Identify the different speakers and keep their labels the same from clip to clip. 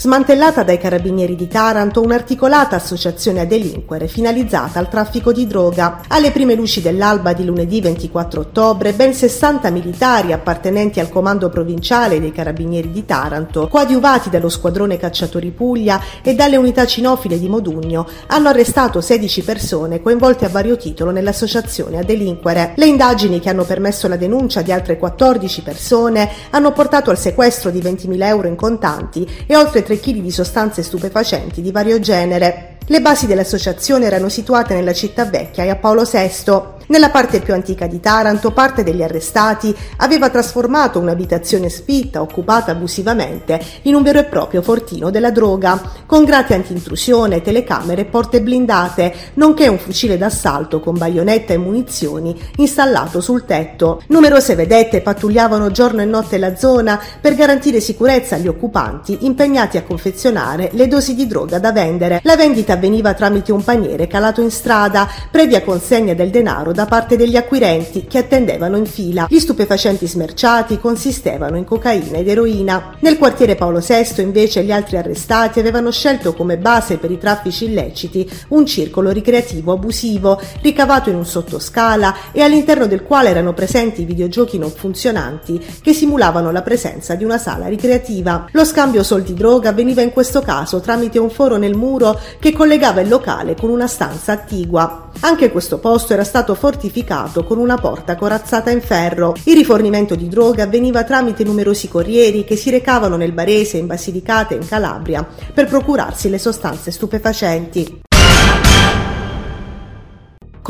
Speaker 1: Smantellata dai carabinieri di Taranto un'articolata associazione a delinquere finalizzata al traffico di droga. Alle prime luci dell'alba di lunedì 24 ottobre, ben 60 militari appartenenti al comando provinciale dei carabinieri di Taranto, coadiuvati dallo squadrone cacciatori Puglia e dalle unità cinofile di Modugno, hanno arrestato 16 persone coinvolte a vario titolo nell'associazione a delinquere. Le indagini che hanno permesso la denuncia di altre 14 persone hanno portato al sequestro di 20.000 euro in contanti e oltre 3 kg di sostanze stupefacenti di vario genere. Le basi dell'associazione erano situate nella città vecchia e a Paolo VI. Nella parte più antica di Taranto, parte degli arrestati aveva trasformato un'abitazione spitta occupata abusivamente in un vero e proprio fortino della droga, con grati anti-intrusione, telecamere e porte blindate, nonché un fucile d'assalto con baionetta e munizioni installato sul tetto. Numerose vedette pattugliavano giorno e notte la zona per garantire sicurezza agli occupanti impegnati a confezionare le dosi di droga da vendere. La vendita avveniva tramite un paniere calato in strada, previa consegna del denaro da parte degli acquirenti che attendevano in fila. Gli stupefacenti smerciati consistevano in cocaina ed eroina. Nel quartiere Paolo VI invece gli altri arrestati avevano scelto come base per i traffici illeciti un circolo ricreativo abusivo ricavato in un sottoscala e all'interno del quale erano presenti videogiochi non funzionanti che simulavano la presenza di una sala ricreativa. Lo scambio soldi-droga avveniva in questo caso tramite un foro nel muro che collegava il locale con una stanza attigua. Anche questo posto era stato fortificato con una porta corazzata in ferro. Il rifornimento di droga avveniva tramite numerosi corrieri che si recavano nel Barese, in Basilicata e in Calabria per procurarsi le sostanze stupefacenti.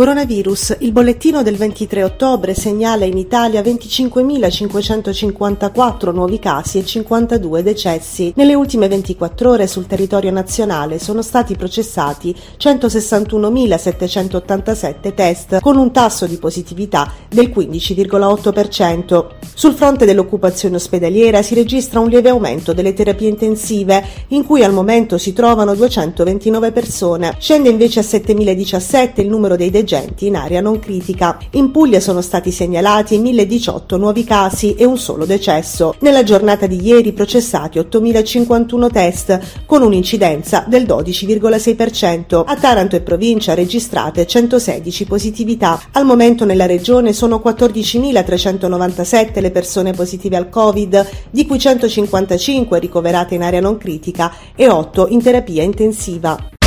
Speaker 1: Coronavirus. Il bollettino del 23 ottobre segnala in Italia 25.554 nuovi casi e 52 decessi. Nelle ultime 24 ore sul territorio nazionale sono stati processati 161.787 test con un tasso di positività del 15,8%. Sul fronte dell'occupazione ospedaliera si registra un lieve aumento delle terapie intensive in cui al momento si trovano 229 persone. Scende invece a 7.017 il numero dei decessi agenti in area non critica. In Puglia sono stati segnalati 1018 nuovi casi e un solo decesso. Nella giornata di ieri processati 8051 test con un'incidenza del 12,6%. A Taranto e provincia registrate 116 positività. Al momento nella regione sono 14.397 le persone positive al Covid, di cui 155 ricoverate in area non critica e 8 in terapia intensiva.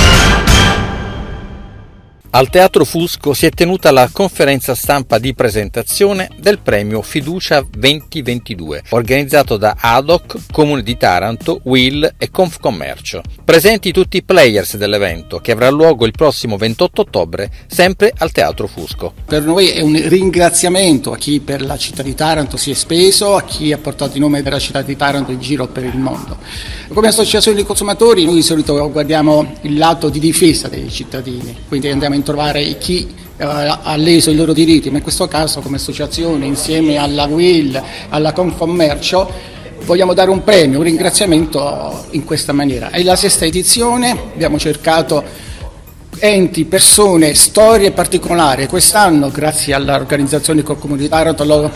Speaker 2: Al Teatro Fusco si è tenuta la conferenza stampa di presentazione del premio Fiducia 2022, organizzato da ADOC, Comune di Taranto, Will e Confcommercio. Presenti tutti i players dell'evento, che avrà luogo il prossimo 28 ottobre, sempre al Teatro Fusco.
Speaker 3: Per noi è un ringraziamento a chi per la città di Taranto si è speso, a chi ha portato il nome della città di Taranto in giro per il mondo. Come associazione di consumatori noi di solito guardiamo il lato di difesa dei cittadini, quindi andiamo a trovare chi eh, ha leso i loro diritti, ma in questo caso come associazione insieme alla WIL, alla Confommercio, vogliamo dare un premio, un ringraziamento in questa maniera. È la sesta edizione, abbiamo cercato enti, persone, storie particolari. Quest'anno, grazie all'organizzazione col Comune di lo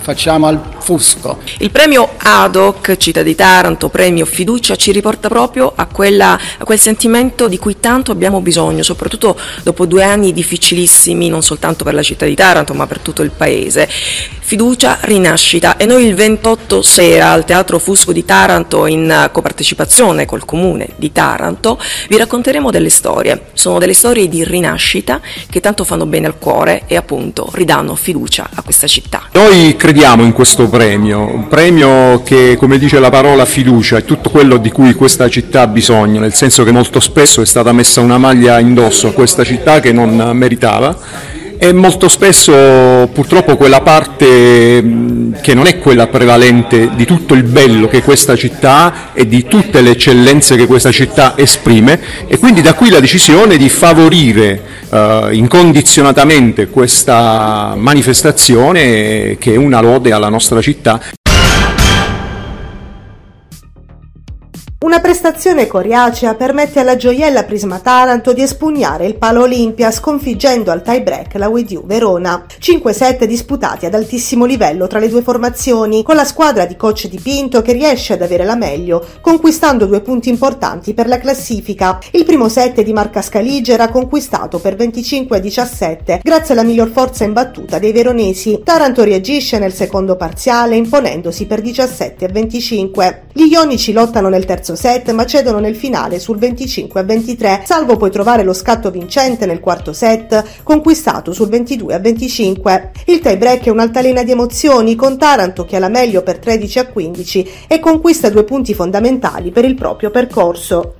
Speaker 3: facciamo al Fusco.
Speaker 4: Il premio ADOC Città di Taranto, premio Fiducia, ci riporta proprio a, quella, a, quel sentimento di cui tanto abbiamo bisogno, soprattutto dopo due anni difficilissimi, non soltanto per la città di Taranto, ma per tutto il paese. Fiducia, rinascita e noi il 28 sera al Teatro Fusco di Taranto in copartecipazione col comune di Taranto vi racconteremo delle storie. Sono delle storie di rinascita che tanto fanno bene al cuore e appunto ridanno fiducia a questa città.
Speaker 5: Noi crediamo in questo premio, un premio che come dice la parola fiducia è tutto quello di cui questa città ha bisogno, nel senso che molto spesso è stata messa una maglia indosso a questa città che non meritava e molto spesso purtroppo quella parte che non è quella prevalente di tutto il bello che questa città e di tutte le eccellenze che questa città esprime e quindi da qui la decisione di favorire uh, incondizionatamente questa manifestazione che è una lode alla nostra città.
Speaker 1: Una prestazione coriacea permette alla gioiella Prisma Taranto di espugnare il palo Olimpia sconfiggendo al tie break la Wediu Verona. 5 set disputati ad altissimo livello tra le due formazioni, con la squadra di coach di Pinto che riesce ad avere la meglio, conquistando due punti importanti per la classifica. Il primo set di Marca Scalige era conquistato per 25 a 17 grazie alla miglior forza in battuta dei veronesi. Taranto reagisce nel secondo parziale imponendosi per 17 a 25. Gli ionici lottano nel terzo terzo set ma cedono nel finale sul 25 a 23, salvo poi trovare lo scatto vincente nel quarto set, conquistato sul 22 a 25. Il tie break è un'altalena di emozioni con Taranto che ha la meglio per 13 a 15 e conquista due punti fondamentali per il proprio percorso.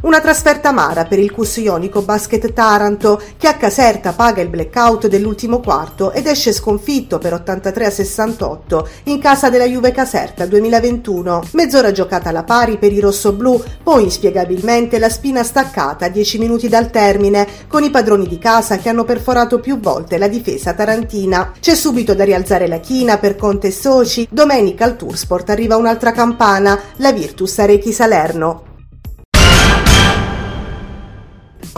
Speaker 1: Una trasferta amara per il Cus Ionico Basket Taranto che a Caserta paga il blackout dell'ultimo quarto ed esce sconfitto per 83 a 68 in casa della Juve Caserta 2021. Mezz'ora giocata alla pari per i rossoblù, poi inspiegabilmente la spina staccata a 10 minuti dal termine con i padroni di casa che hanno perforato più volte la difesa tarantina. C'è subito da rialzare la china per Conte e Soci. Domenica al Toursport arriva un'altra campana, la Virtus Arechi Salerno.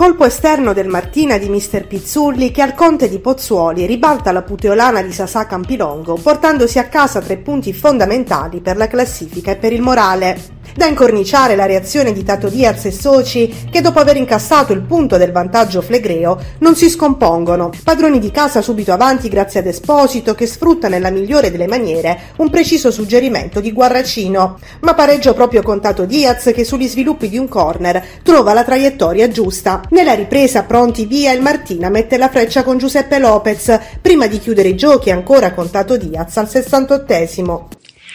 Speaker 1: Colpo esterno del Martina di Mr. Pizzulli che al conte di Pozzuoli ribalta la puteolana di Sasà Campilongo portandosi a casa tre punti fondamentali per la classifica e per il morale. Da incorniciare la reazione di Tato Diaz e soci che dopo aver incassato il punto del vantaggio flegreo non si scompongono. Padroni di casa subito avanti grazie ad Esposito che sfrutta nella migliore delle maniere un preciso suggerimento di Guarracino. Ma pareggio proprio con Tato Diaz che sugli sviluppi di un corner trova la traiettoria giusta. Nella ripresa pronti via il Martina mette la freccia con Giuseppe Lopez prima di chiudere i giochi ancora con Tato Diaz al 68esimo.